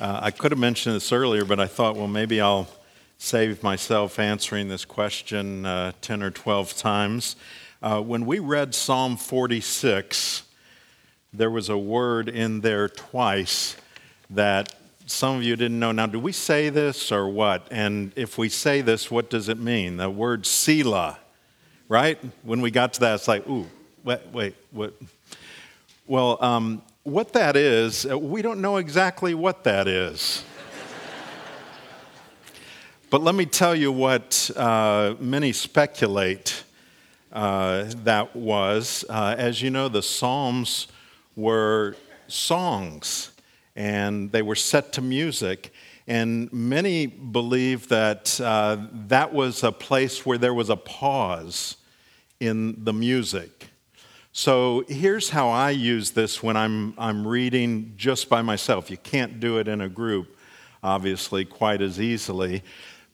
Uh, I could have mentioned this earlier, but I thought, well, maybe I'll save myself answering this question uh, 10 or 12 times. Uh, when we read Psalm 46, there was a word in there twice that some of you didn't know. Now, do we say this or what? And if we say this, what does it mean? The word Selah, right? When we got to that, it's like, ooh, wait, wait, what? Well, um, what that is, uh, we don't know exactly what that is. but let me tell you what uh, many speculate uh, that was. Uh, as you know, the Psalms were songs and they were set to music. And many believe that uh, that was a place where there was a pause in the music. So here's how I use this when I'm, I'm reading just by myself. You can't do it in a group, obviously, quite as easily.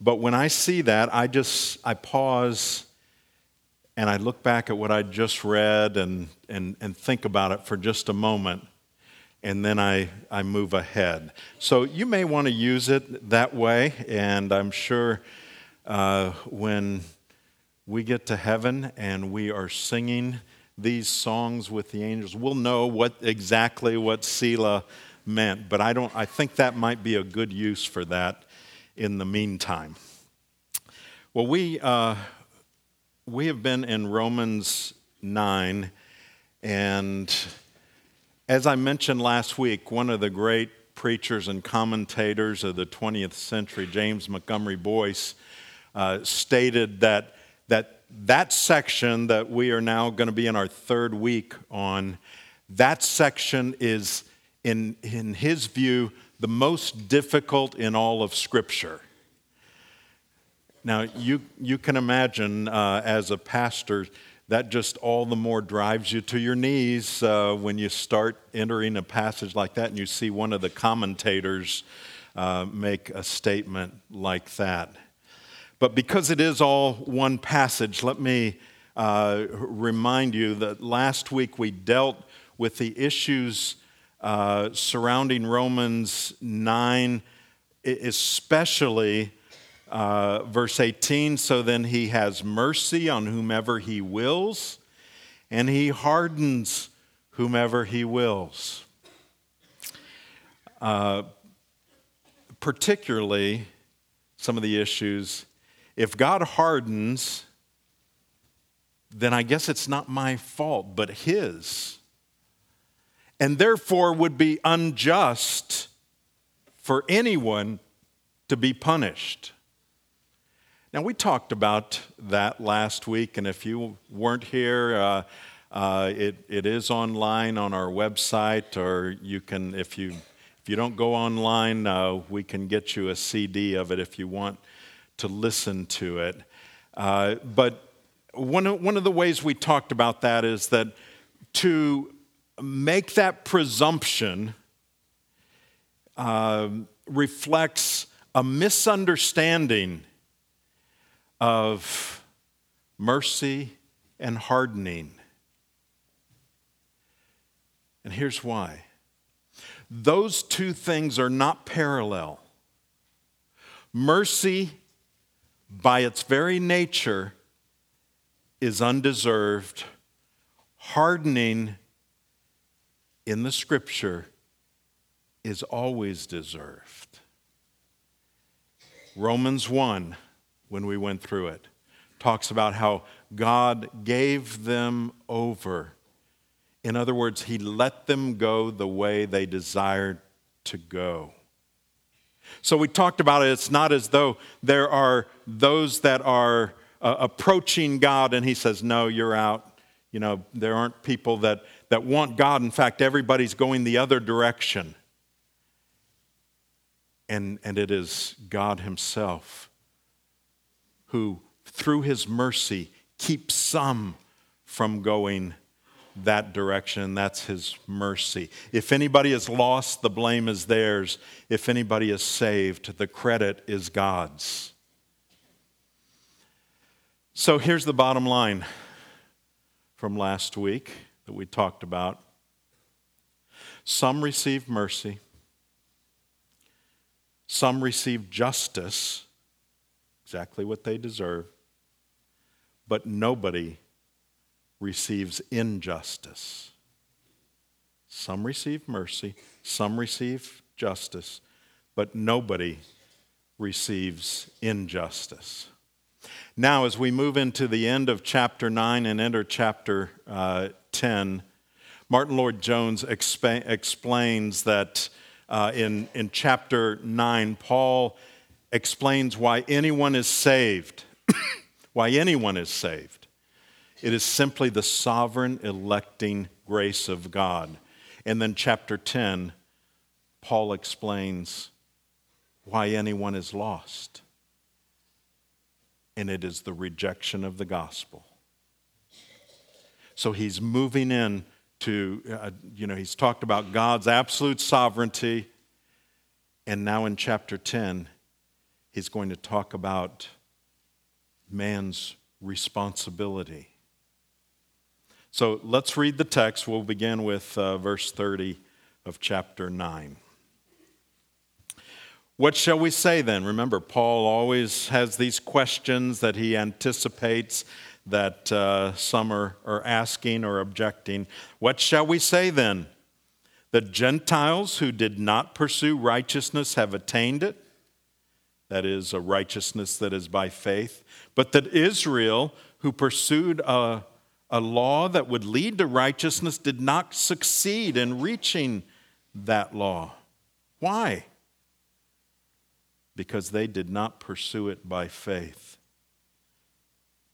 But when I see that, I just I pause and I look back at what I just read and, and, and think about it for just a moment, and then I, I move ahead. So you may want to use it that way, and I'm sure uh, when we get to heaven and we are singing these songs with the angels. We'll know what exactly what Selah meant, but I don't I think that might be a good use for that in the meantime. Well, we uh, we have been in Romans 9, and as I mentioned last week, one of the great preachers and commentators of the 20th century, James Montgomery Boice, uh, stated that, that that section that we are now going to be in our third week on, that section is, in, in his view, the most difficult in all of Scripture. Now, you, you can imagine uh, as a pastor, that just all the more drives you to your knees uh, when you start entering a passage like that and you see one of the commentators uh, make a statement like that. But because it is all one passage, let me uh, remind you that last week we dealt with the issues uh, surrounding Romans 9, especially uh, verse 18. So then he has mercy on whomever he wills, and he hardens whomever he wills. Uh, particularly, some of the issues if God hardens, then I guess it's not my fault, but His. And therefore would be unjust for anyone to be punished. Now, we talked about that last week, and if you weren't here, uh, uh, it, it is online on our website, or you can, if you, if you don't go online, uh, we can get you a CD of it if you want to listen to it. Uh, but one of, one of the ways we talked about that is that to make that presumption uh, reflects a misunderstanding of mercy and hardening. And here's why those two things are not parallel. Mercy by its very nature, is undeserved. Hardening in the scripture is always deserved. Romans 1, when we went through it, talks about how God gave them over. In other words, He let them go the way they desired to go. So we talked about it. It's not as though there are those that are uh, approaching God and He says, No, you're out. You know, there aren't people that, that want God. In fact, everybody's going the other direction. And, and it is God Himself who, through His mercy, keeps some from going that direction. That's His mercy. If anybody is lost, the blame is theirs. If anybody is saved, the credit is God's. So here's the bottom line from last week that we talked about. Some receive mercy, some receive justice, exactly what they deserve, but nobody receives injustice. Some receive mercy, some receive justice, but nobody receives injustice. Now, as we move into the end of chapter 9 and enter chapter uh, 10, Martyn Lloyd-Jones expa- explains that uh, in, in chapter 9, Paul explains why anyone is saved. why anyone is saved. It is simply the sovereign electing grace of God. And then, chapter 10, Paul explains why anyone is lost. And it is the rejection of the gospel. So he's moving in to, uh, you know, he's talked about God's absolute sovereignty. And now in chapter 10, he's going to talk about man's responsibility. So let's read the text. We'll begin with uh, verse 30 of chapter 9. What shall we say then? Remember, Paul always has these questions that he anticipates that uh, some are, are asking or objecting. What shall we say then? The Gentiles who did not pursue righteousness have attained it. That is, a righteousness that is by faith. But that Israel, who pursued a, a law that would lead to righteousness, did not succeed in reaching that law. Why? because they did not pursue it by faith,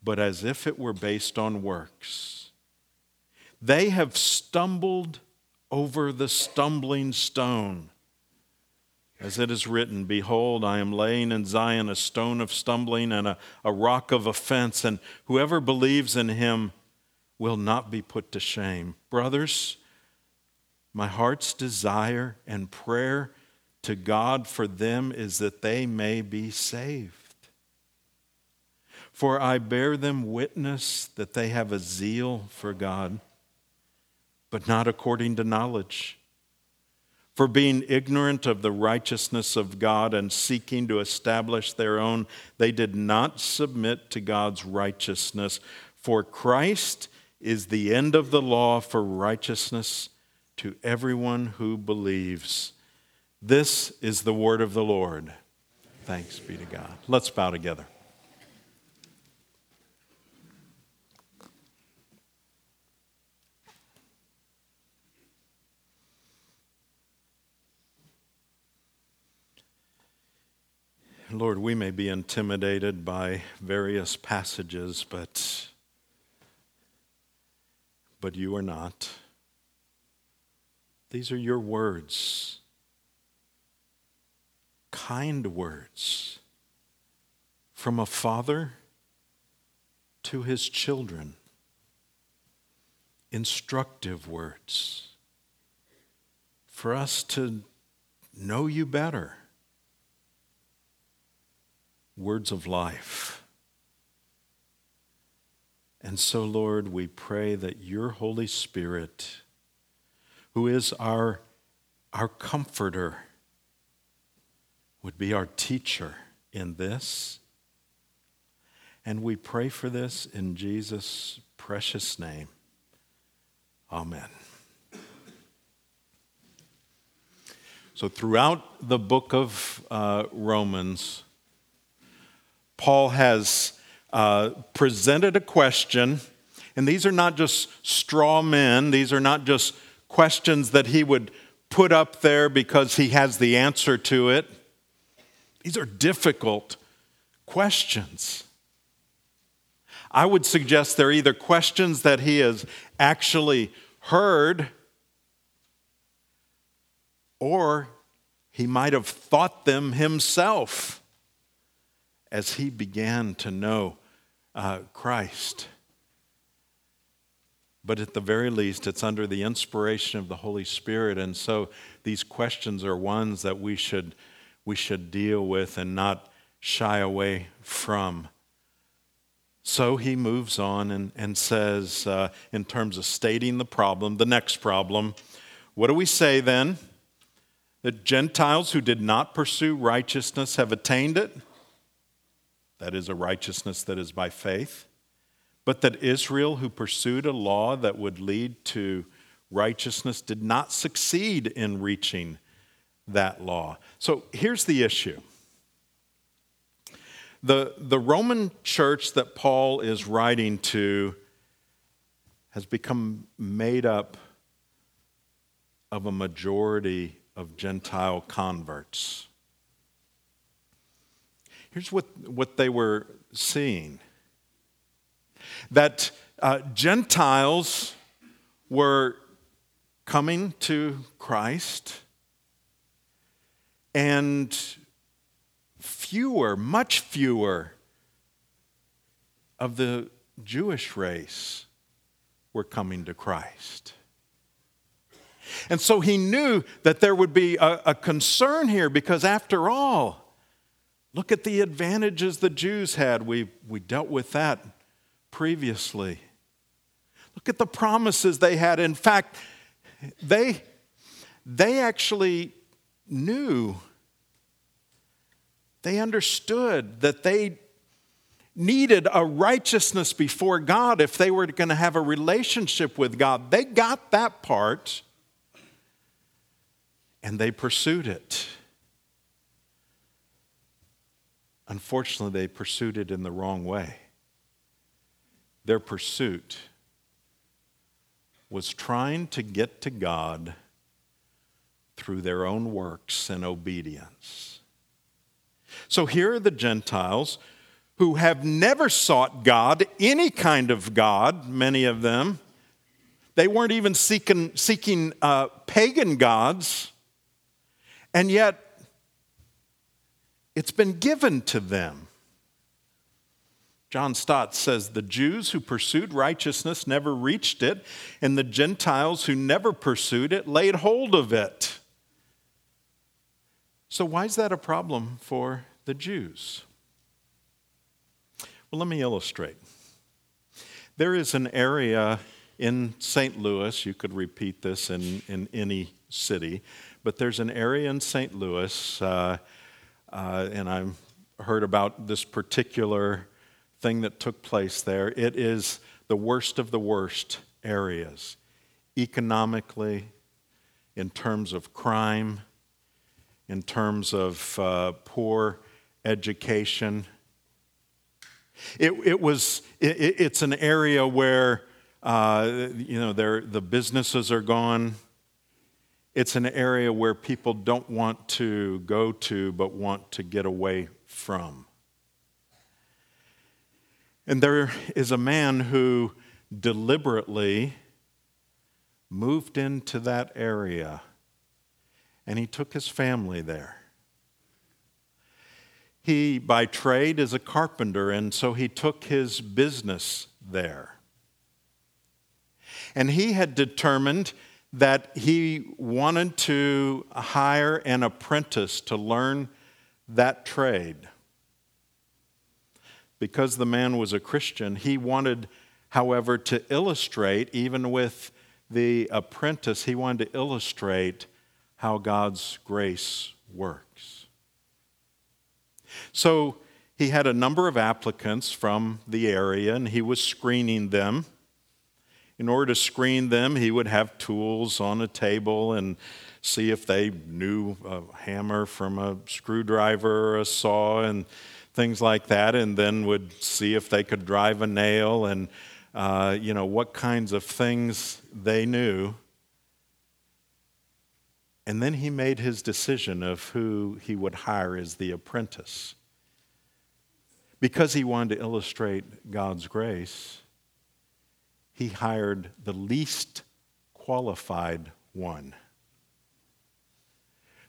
but as if it were based on works. They have stumbled over the stumbling stone. As it is written, Behold, I am laying in Zion a stone of stumbling and a, a rock of offense, and whoever believes in him will not be put to shame. Brothers, my heart's desire and prayer to God for them is that they may be saved. For I bear them witness that they have a zeal for God, but not according to knowledge. For being ignorant of the righteousness of God and seeking to establish their own, they did not submit to God's righteousness. For Christ is the end of the law for righteousness to everyone who believes. This is the word of the Lord. Thanks be to God. Let's bow together. Lord, we may be intimidated by various passages, but, but you are not. These are your words kind words from a father to his children, instructive words for us to know you better, words of life. And so, Lord, we pray that your Holy Spirit, who is our, our comforter, would be our teacher in this. And we pray for this in Jesus' precious name. Amen. So, throughout the book of uh, Romans, Paul has uh, presented a question, and these are not just straw men, these are not just questions that he would put up there because he has the answer to it. These are difficult questions. I would suggest they're either questions that he has actually heard or he might have thought them himself as he began to know uh, Christ. But at the very least, it's under the inspiration of the Holy Spirit. And so these questions are ones that we should we should deal with and not shy away from. So he moves on and, and says, uh, in terms of stating the problem, the next problem, what do we say then? that Gentiles who did not pursue righteousness have attained it. That is a righteousness that is by faith. But that Israel, who pursued a law that would lead to righteousness, did not succeed in reaching that law. So here's the issue the, the Roman church that Paul is writing to has become made up of a majority of Gentile converts. Here's what, what they were seeing that uh, Gentiles were coming to Christ, and fewer, much fewer of the Jewish race were coming to Christ. And so he knew that there would be a, a, concern here because, after all, look at the advantages the Jews had. We, we dealt with that previously. Look at the promises they had. In fact, they, they actually knew, they understood that they needed a righteousness before God if they were going to have a relationship with God. They got that part and they pursued it. Unfortunately, they pursued it in the wrong way. Their pursuit was trying to get to God through their own works and obedience. So here are the Gentiles who have never sought God, any kind of God, many of them. They weren't even seeking, seeking uh, pagan gods, and yet it's been given to them. John Stott says the Jews who pursued righteousness never reached it, and the Gentiles who never pursued it laid hold of it. So, why is that a problem for the Jews? Well, let me illustrate. There is an area in St. Louis, you could repeat this in, in any city, but there's an area in St. Louis, uh, uh, and I've heard about this particular thing that took place there. It is the worst of the worst areas, economically, in terms of crime, in terms of uh, poor education it, it was, it, it's an area where, uh, you know, the businesses are gone. It's an area where people don't want to go to, but want to get away from. And there is a man who deliberately moved into that area and he took his family there. He, by trade, is a carpenter, and so he took his business there. And he had determined that he wanted to hire an apprentice to learn that trade. Because the man was a Christian, he wanted, however, to illustrate, even with the apprentice, he wanted to illustrate how God's grace works. So he had a number of applicants from the area, and he was screening them. In order to screen them, he would have tools on a table and see if they knew a hammer from a screwdriver or a saw and things like that, and then would see if they could drive a nail and uh, you know what kinds of things they knew. And then he made his decision of who he would hire as the apprentice. Because he wanted to illustrate God's grace, he hired the least qualified one.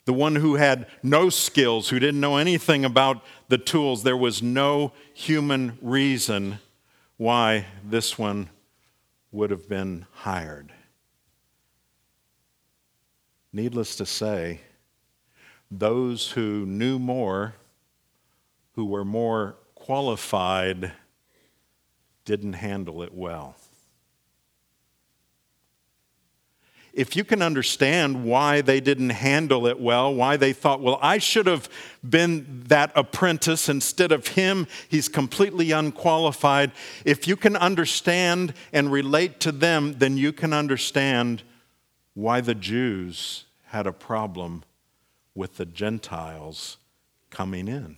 The one who had no skills, who didn't know anything about the tools. There was no human reason why this one would have been hired. Needless to say, those who knew more, who were more qualified, didn't handle it well. If you can understand why they didn't handle it well, why they thought, well, I should have been that apprentice instead of him, he's completely unqualified. If you can understand and relate to them, then you can understand why the Jews had a problem with the Gentiles coming in.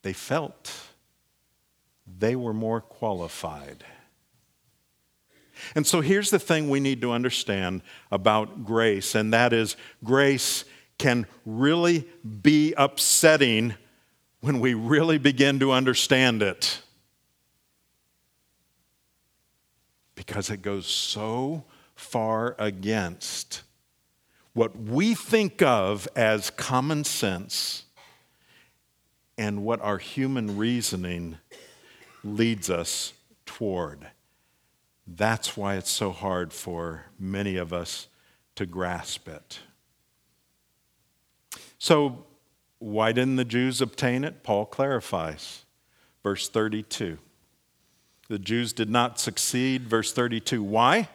They felt they were more qualified. And so here's the thing we need to understand about grace, and that is grace can really be upsetting when we really begin to understand it. Because it goes so far against what we think of as common sense and what our human reasoning leads us toward. That's why it's so hard for many of us to grasp it. So, why didn't the Jews obtain it? Paul clarifies. Verse 32. The Jews did not succeed. Verse 32. Why?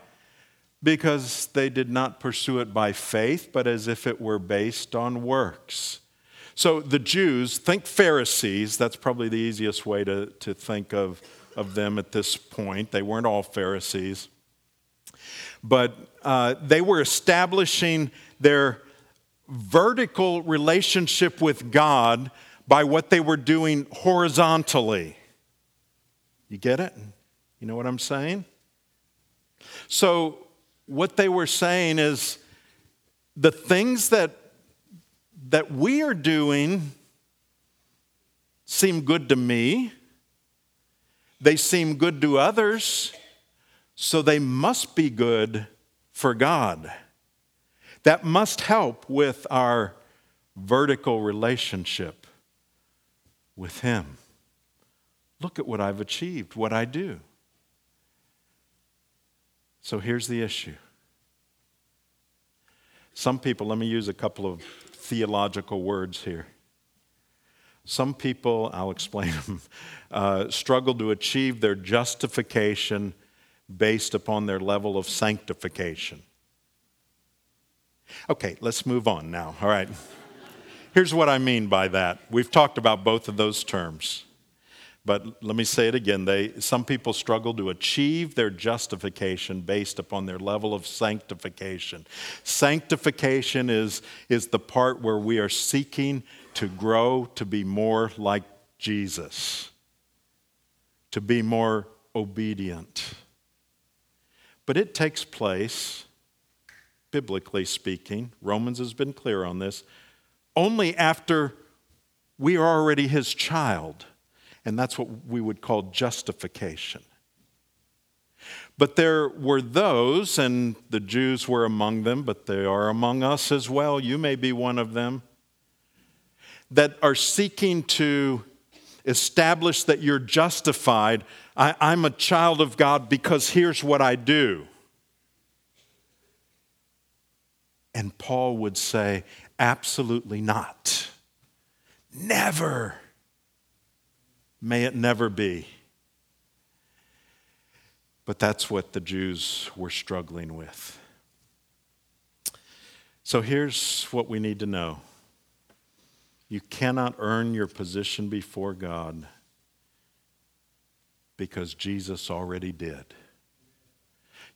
Because they did not pursue it by faith, but as if it were based on works. So the Jews, think Pharisees, that's probably the easiest way to, to think of of them at this point. They weren't all Pharisees. But uh, they were establishing their vertical relationship with God by what they were doing horizontally. You get it? You know what I'm saying? So, what they were saying is the things that, that we are doing seem good to me. They seem good to others, so they must be good for God. That must help with our vertical relationship with Him. Look at what I've achieved, what I do. So here's the issue. Some people, let me use a couple of theological words here. Some people, I'll explain them, uh, struggle to achieve their justification based upon their level of sanctification. Okay, let's move on now. All right. Here's what I mean by that. We've talked about both of those terms. But let me say it again. They, some people struggle to achieve their justification based upon their level of sanctification. Sanctification is, is the part where we are seeking to grow to be more like Jesus, to be more obedient. But it takes place, biblically speaking, Romans has been clear on this, only after we are already his child. And that's what we would call justification. But there were those, and the Jews were among them, but they are among us as well. You may be one of them that are seeking to establish that you're justified. I, I'm a child of God because here's what I do. And Paul would say, absolutely not. Never. May it never be. But that's what the Jews were struggling with. So here's what we need to know you cannot earn your position before God because Jesus already did.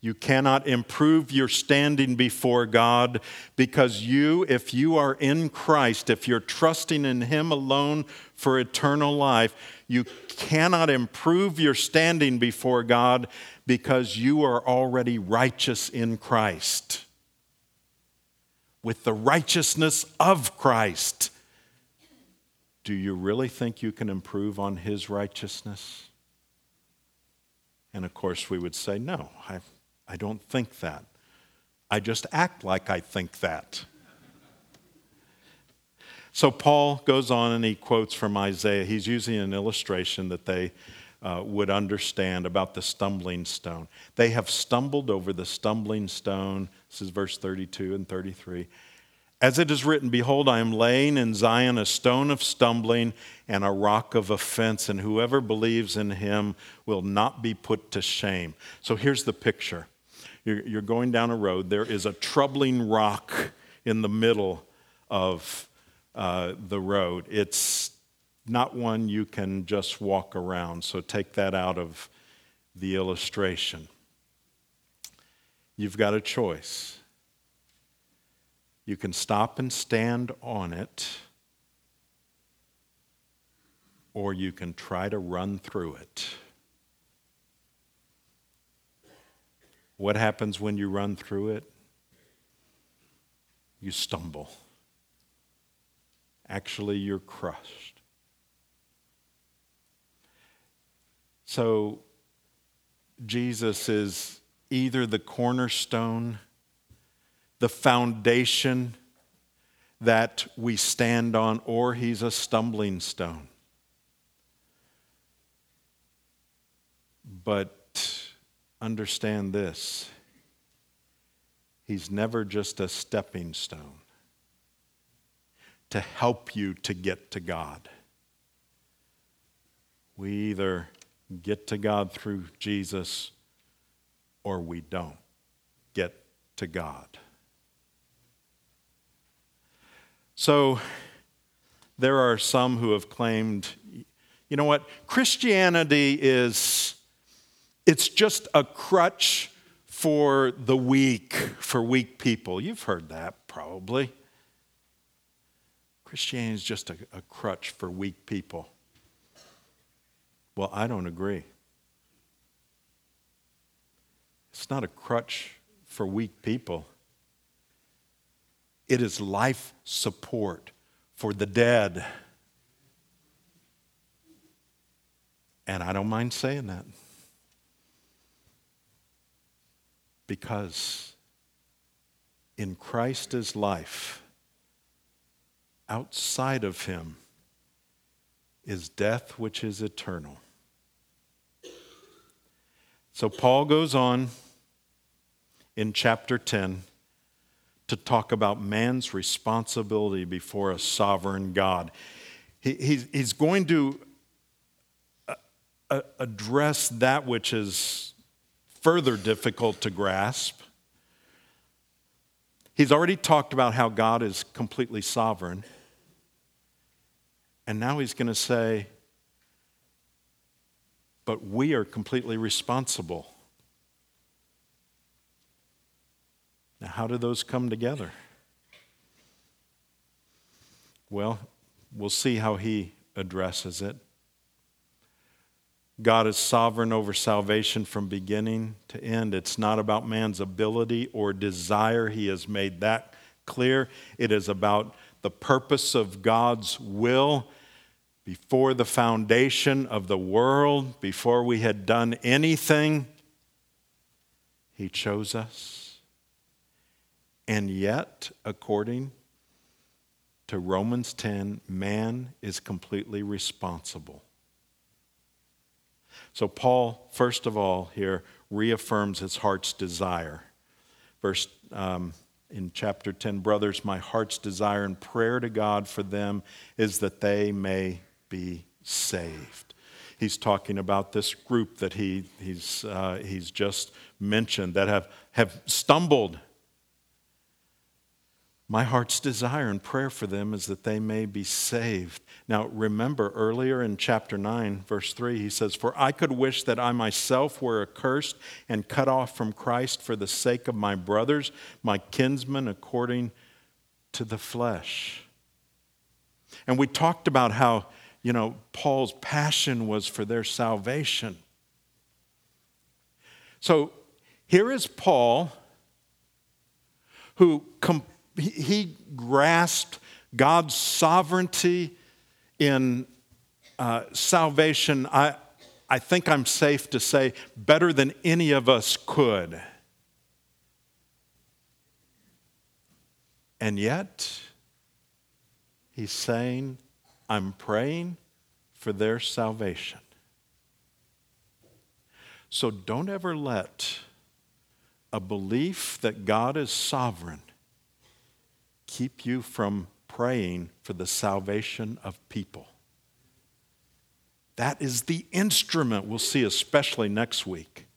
You cannot improve your standing before God because you, if you are in Christ, if you're trusting in Him alone for eternal life, you cannot improve your standing before God because you are already righteous in Christ. With the righteousness of Christ. Do you really think you can improve on his righteousness? And of course, we would say, No, I, I don't think that. I just act like I think that. So Paul goes on and he quotes from Isaiah. He's using an illustration that they uh, would understand about the stumbling stone. They have stumbled over the stumbling stone. This is verse 32 and 33 as it is written, Behold, I am laying in Zion a stone of stumbling and a rock of offense, and whoever believes in him will not be put to shame. So here's the picture You're, going down a road, there is a troubling rock in the middle of uh, the road. It's not one you can just walk around, so take that out of the illustration. You've got a choice. You can stop and stand on it, or you can try to run through it. What happens when you run through it? You stumble. Actually, you're crushed. So, Jesus is either the cornerstone, the foundation that we stand on, or he's a stumbling stone. But understand this He's never just a stepping stone to help you to get to God. We either get to God through Jesus or we don't get to God. So there are some who have claimed, you know what, Christianity is it's just a crutch for the weak, for weak people. You've heard that probably. Christianity is just a, a crutch for weak people. Well, I don't agree. It's not a crutch for weak people, it is life support for the dead. And I don't mind saying that. Because in Christ is life. Outside of him is death, which is eternal. So Paul goes on in chapter 10 to talk about man's responsibility before a sovereign God. He, he's, going to uh, address that which is further difficult to grasp. He's already talked about how God is completely sovereign. And now he's going to say, but we are completely responsible. Now, how do those come together? Well, we'll see how he addresses it. God is sovereign over salvation from beginning to end. It's not about man's ability or desire. He has made that clear. It is about the purpose of God's will before the foundation of the world, before we had done anything. He chose us. And yet, according to Romans 10, man is completely responsible so, Paul, first of all, here reaffirms his heart's desire. Verse um, in chapter 10 Brothers, my heart's desire and prayer to God for them is that they may be saved. He's talking about this group that he, he's, uh, he's just mentioned that have, have stumbled my heart's desire and prayer for them is that they may be saved. Now, remember earlier in chapter 9, verse 3, he says, For I could wish that I myself were accursed and cut off from Christ for the sake of my brothers, my kinsmen, according to the flesh. And we talked about how, you know, Paul's passion was for their salvation. So here is Paul who completely he grasped God's sovereignty in uh, salvation, I, I think I'm safe to say, better than any of us could. And yet, he's saying, I'm praying for their salvation. So don't ever let a belief that God is sovereign keep you from praying for the salvation of people. That is the instrument we'll see, especially next week.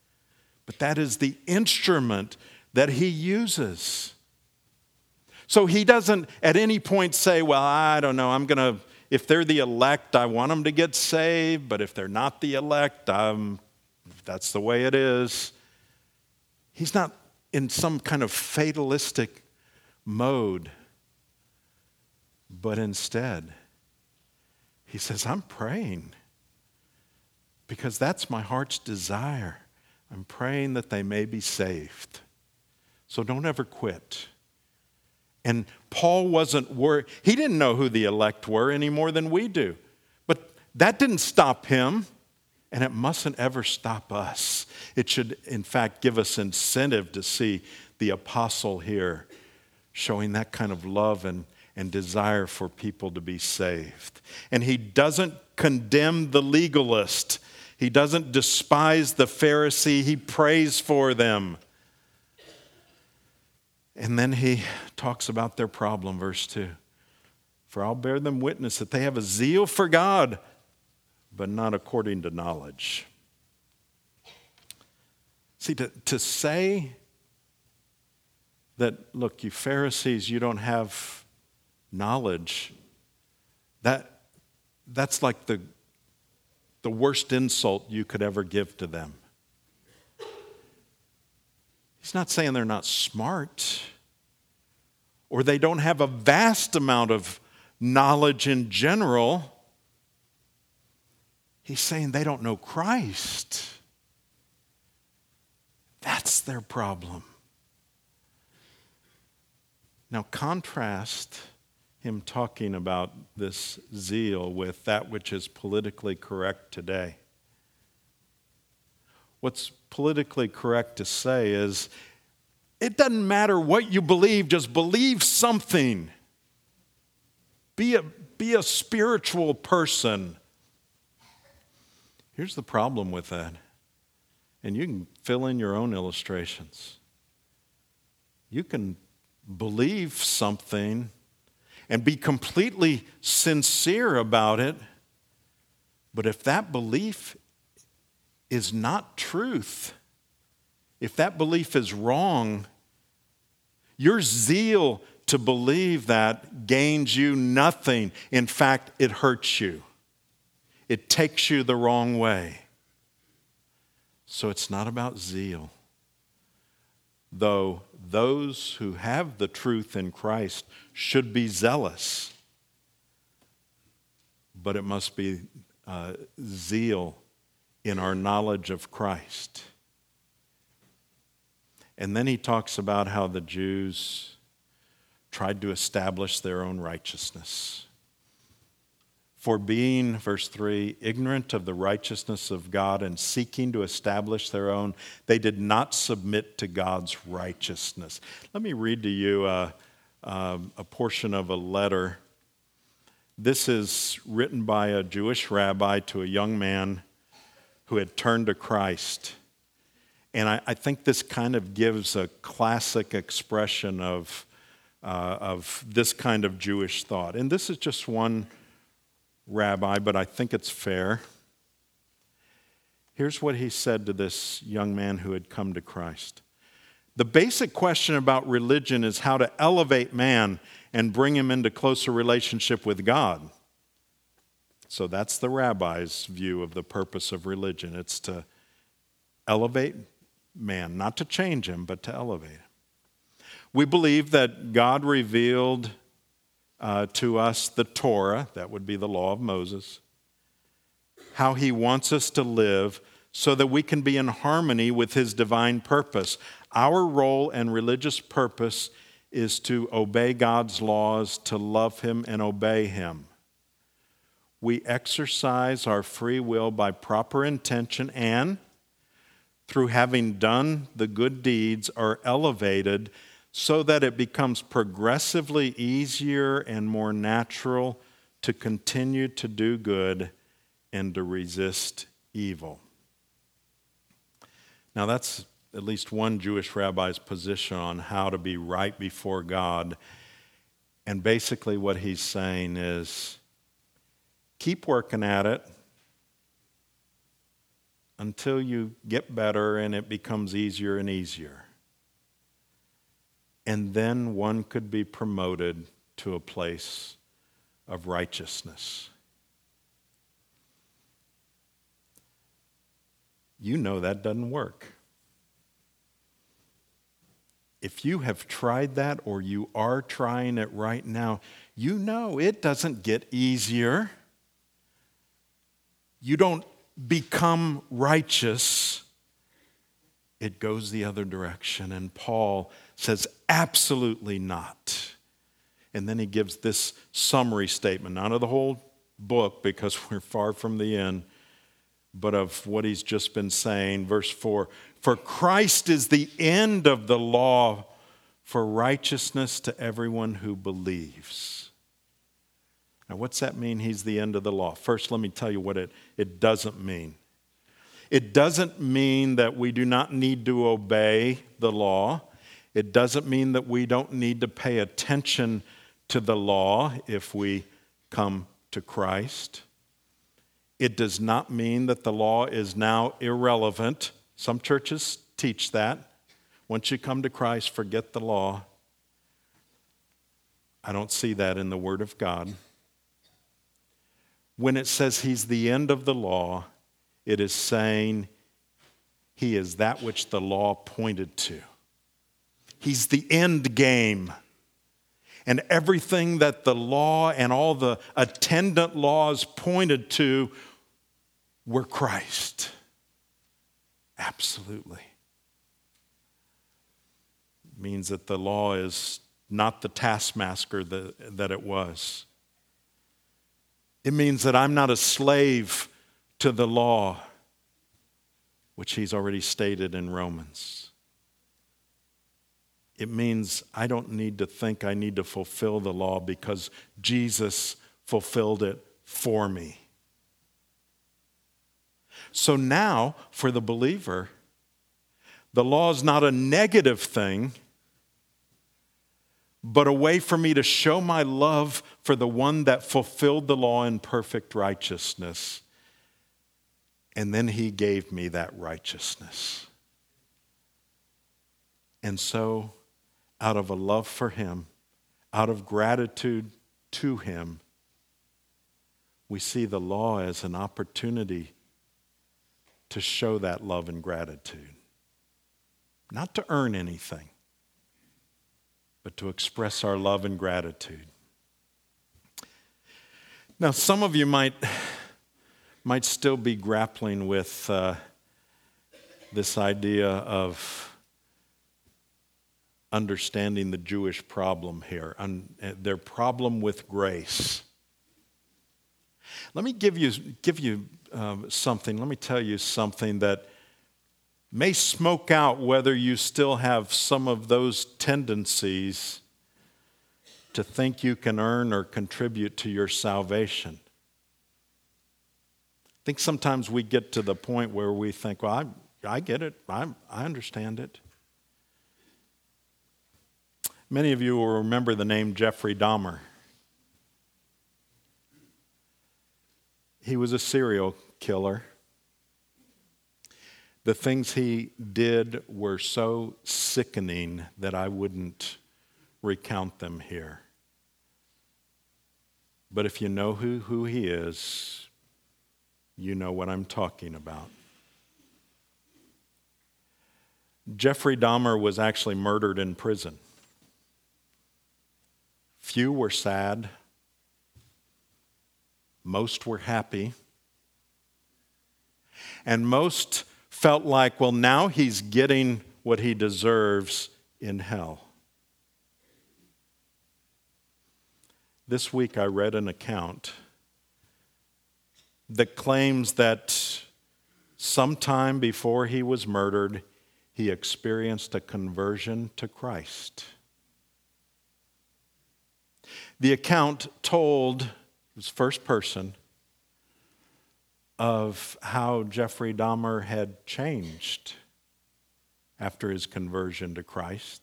but that is the instrument that he uses. So he doesn't at any point say, Well, I don't know, I'm going to, if they're the elect, I want them to get saved, but if they're not the elect, I'm, that's the way it is. He's not in some kind of fatalistic mode, but instead, he says, I'm praying because that's my heart's desire. I'm praying that they may be saved. So don't ever quit. And Paul wasn't worried. He didn't know who the elect were any more than we do. But that didn't stop him, and it mustn't ever stop us. It should, in fact, give us incentive to see the apostle here showing that kind of love and, and desire for people to be saved. And he doesn't condemn the legalist, he doesn't despise the Pharisee, he prays for them. And then he talks about their problem, verse 2. For I'll bear them witness that they have a zeal for God, but not according to knowledge. See, to, to say that, look, you Pharisees, you don't have knowledge, that, that's like the, the worst insult you could ever give to them. He's not saying they're not smart or they don't have a vast amount of knowledge in general. He's saying they don't know Christ. That's their problem. Now, contrast him talking about this zeal with that which is politically correct today. What's politically correct to say is it doesn't matter what you believe, just believe something. Be a, be a spiritual person. Here's the problem with that, and you can fill in your own illustrations. You can believe something and be completely sincere about it, but if that belief is not truth, if that belief is wrong, your zeal to believe that gains you nothing. In fact, it hurts you, it takes you the wrong way. So it's not about zeal. Though those who have the truth in Christ should be zealous, but it must be uh, zeal in our knowledge of Christ. And then he talks about how the Jews tried to establish their own righteousness. For being, verse 3, ignorant of the righteousness of God and seeking to establish their own, they did not submit to God's righteousness. Let me read to you a, a, a portion of a letter. This is written by a Jewish rabbi to a young man who had turned to Christ. And I, I think this kind of gives a classic expression of, uh, of this kind of Jewish thought. And this is just one rabbi, but I think it's fair. Here's what he said to this young man who had come to Christ. The basic question about religion is how to elevate man and bring him into closer relationship with God. So that's the rabbi's view of the purpose of religion. It's to elevate man, not to change him, but to elevate him. We believe that God revealed uh, to us the Torah, that would be the law of Moses, how he wants us to live so that we can be in harmony with his divine purpose. Our role and religious purpose is to obey God's laws, to love him and obey him we exercise our free will by proper intention and through having done the good deeds are elevated so that it becomes progressively easier and more natural to continue to do good and to resist evil. Now, that's at least one Jewish rabbi's position on how to be right before God. And basically, what he's saying is keep working at it. until you get better and it becomes easier and easier. And then one could be promoted to a place of righteousness. You know that doesn't work. If you have tried that or you are trying it right now, you know it doesn't get easier. You don't become righteous, it goes the other direction. And Paul says, absolutely not. And then he gives this summary statement, not of the whole book because we're far from the end, but of what he's just been saying. Verse 4 For Christ is the end of the law for righteousness to everyone who believes. Now, what's that mean? He's the end of the law. First, let me tell you what it, it doesn't mean. It doesn't mean that we do not need to obey the law. It doesn't mean that we don't need to pay attention to the law if we come to Christ. It does not mean that the law is now irrelevant. Some churches teach that. Once you come to Christ, forget the law. I don't see that in the Word of God. When it says He's the end of the law, it is saying He is that which the law pointed to. He's the end game and everything that the law and all the attendant laws pointed to were Christ. Absolutely. It means that the law is not the taskmaster that, that it was. It means that I'm not a slave to the law, which he's already stated in Romans. It means I don't need to think I need to fulfill the law because Jesus fulfilled it for me. So now, for the believer, the law is not a negative thing, but a way for me to show my love for the one that fulfilled the law in perfect righteousness. And then he gave me that righteousness. And so out of a love for Him, out of gratitude to Him, we see the law as an opportunity to show that love and gratitude. Not to earn anything, but to express our love and gratitude. Now, some of you might, might still be grappling with uh, this idea of understanding the Jewish problem here, and uh, their problem with grace. Let me give you, give you um, something, let me tell you something that may smoke out whether you still have some of those tendencies to think you can earn or contribute to your salvation. I think sometimes we get to the point where we think, well, I, I get it, I, I understand it. Many of you will remember the name Jeffrey Dahmer. He was a serial killer. The things he did were so sickening that I wouldn't recount them here. But if you know who, who he is, you know what I'm talking about. Jeffrey Dahmer was actually murdered in prison. Few were sad, most were happy, and most felt like, well, now he's getting what he deserves in hell. This week I read an account that claims that sometime before he was murdered, he experienced a conversion to Christ. The account told, was first person, of how Jeffrey Dahmer had changed after his conversion to Christ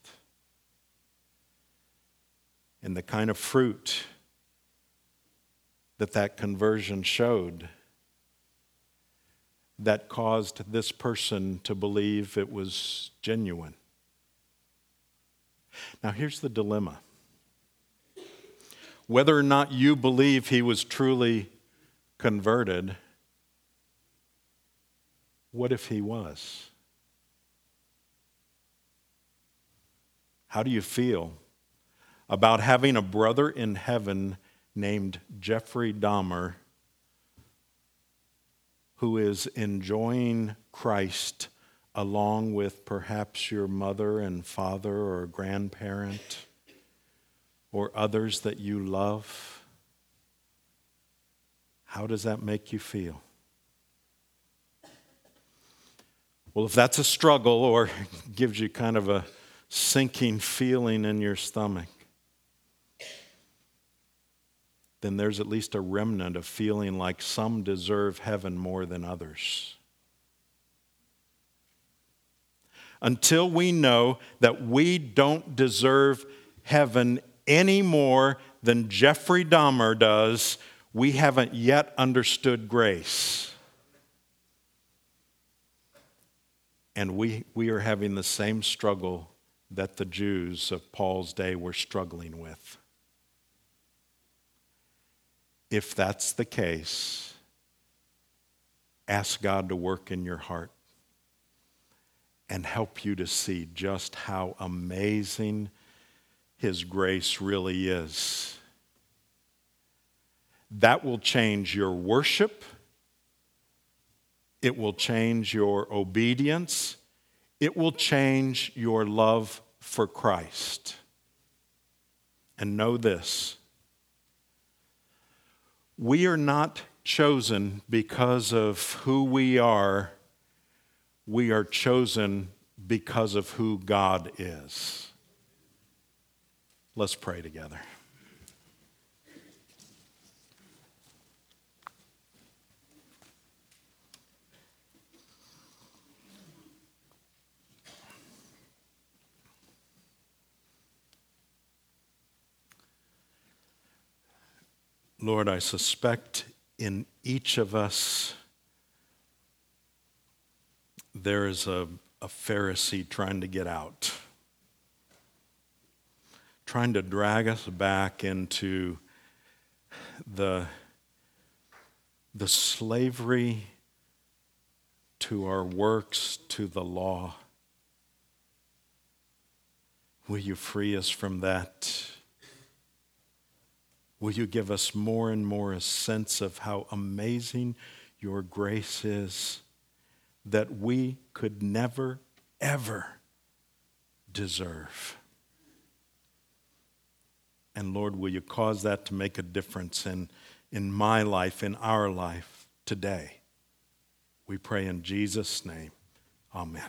and the kind of fruit that that conversion showed. that caused this person to believe it was genuine. Now, here's the dilemma whether or not you believe he was truly converted, what if he was? How do you feel about having a brother in heaven named Jeffrey Dahmer who is enjoying Christ along with perhaps your mother and father or grandparent or others that you love? How does that make you feel? Well, if that's a struggle or gives you kind of a sinking feeling in your stomach, then there's at least a remnant of feeling like some deserve heaven more than others. Until we know that we don't deserve heaven any more than Jeffrey Dahmer does, we haven't yet understood grace. And we, we are having the same struggle that the Jews of Paul's day were struggling with. If that's the case, ask God to work in your heart and help you to see just how amazing His grace really is. That will change your worship, it will change your obedience, it will change your love for Christ. And know this we are not chosen because of who we are, we are chosen because of who God is. Let's pray together. Lord, I suspect in each of us there is a, a Pharisee trying to get out, trying to drag us back into the, the slavery to our works, to the law. Will you free us from that? Will you give us more and more a sense of how amazing your grace is that we could never, ever deserve? And Lord, will you cause that to make a difference in, in my life, in our life today? We pray in Jesus' name. Amen.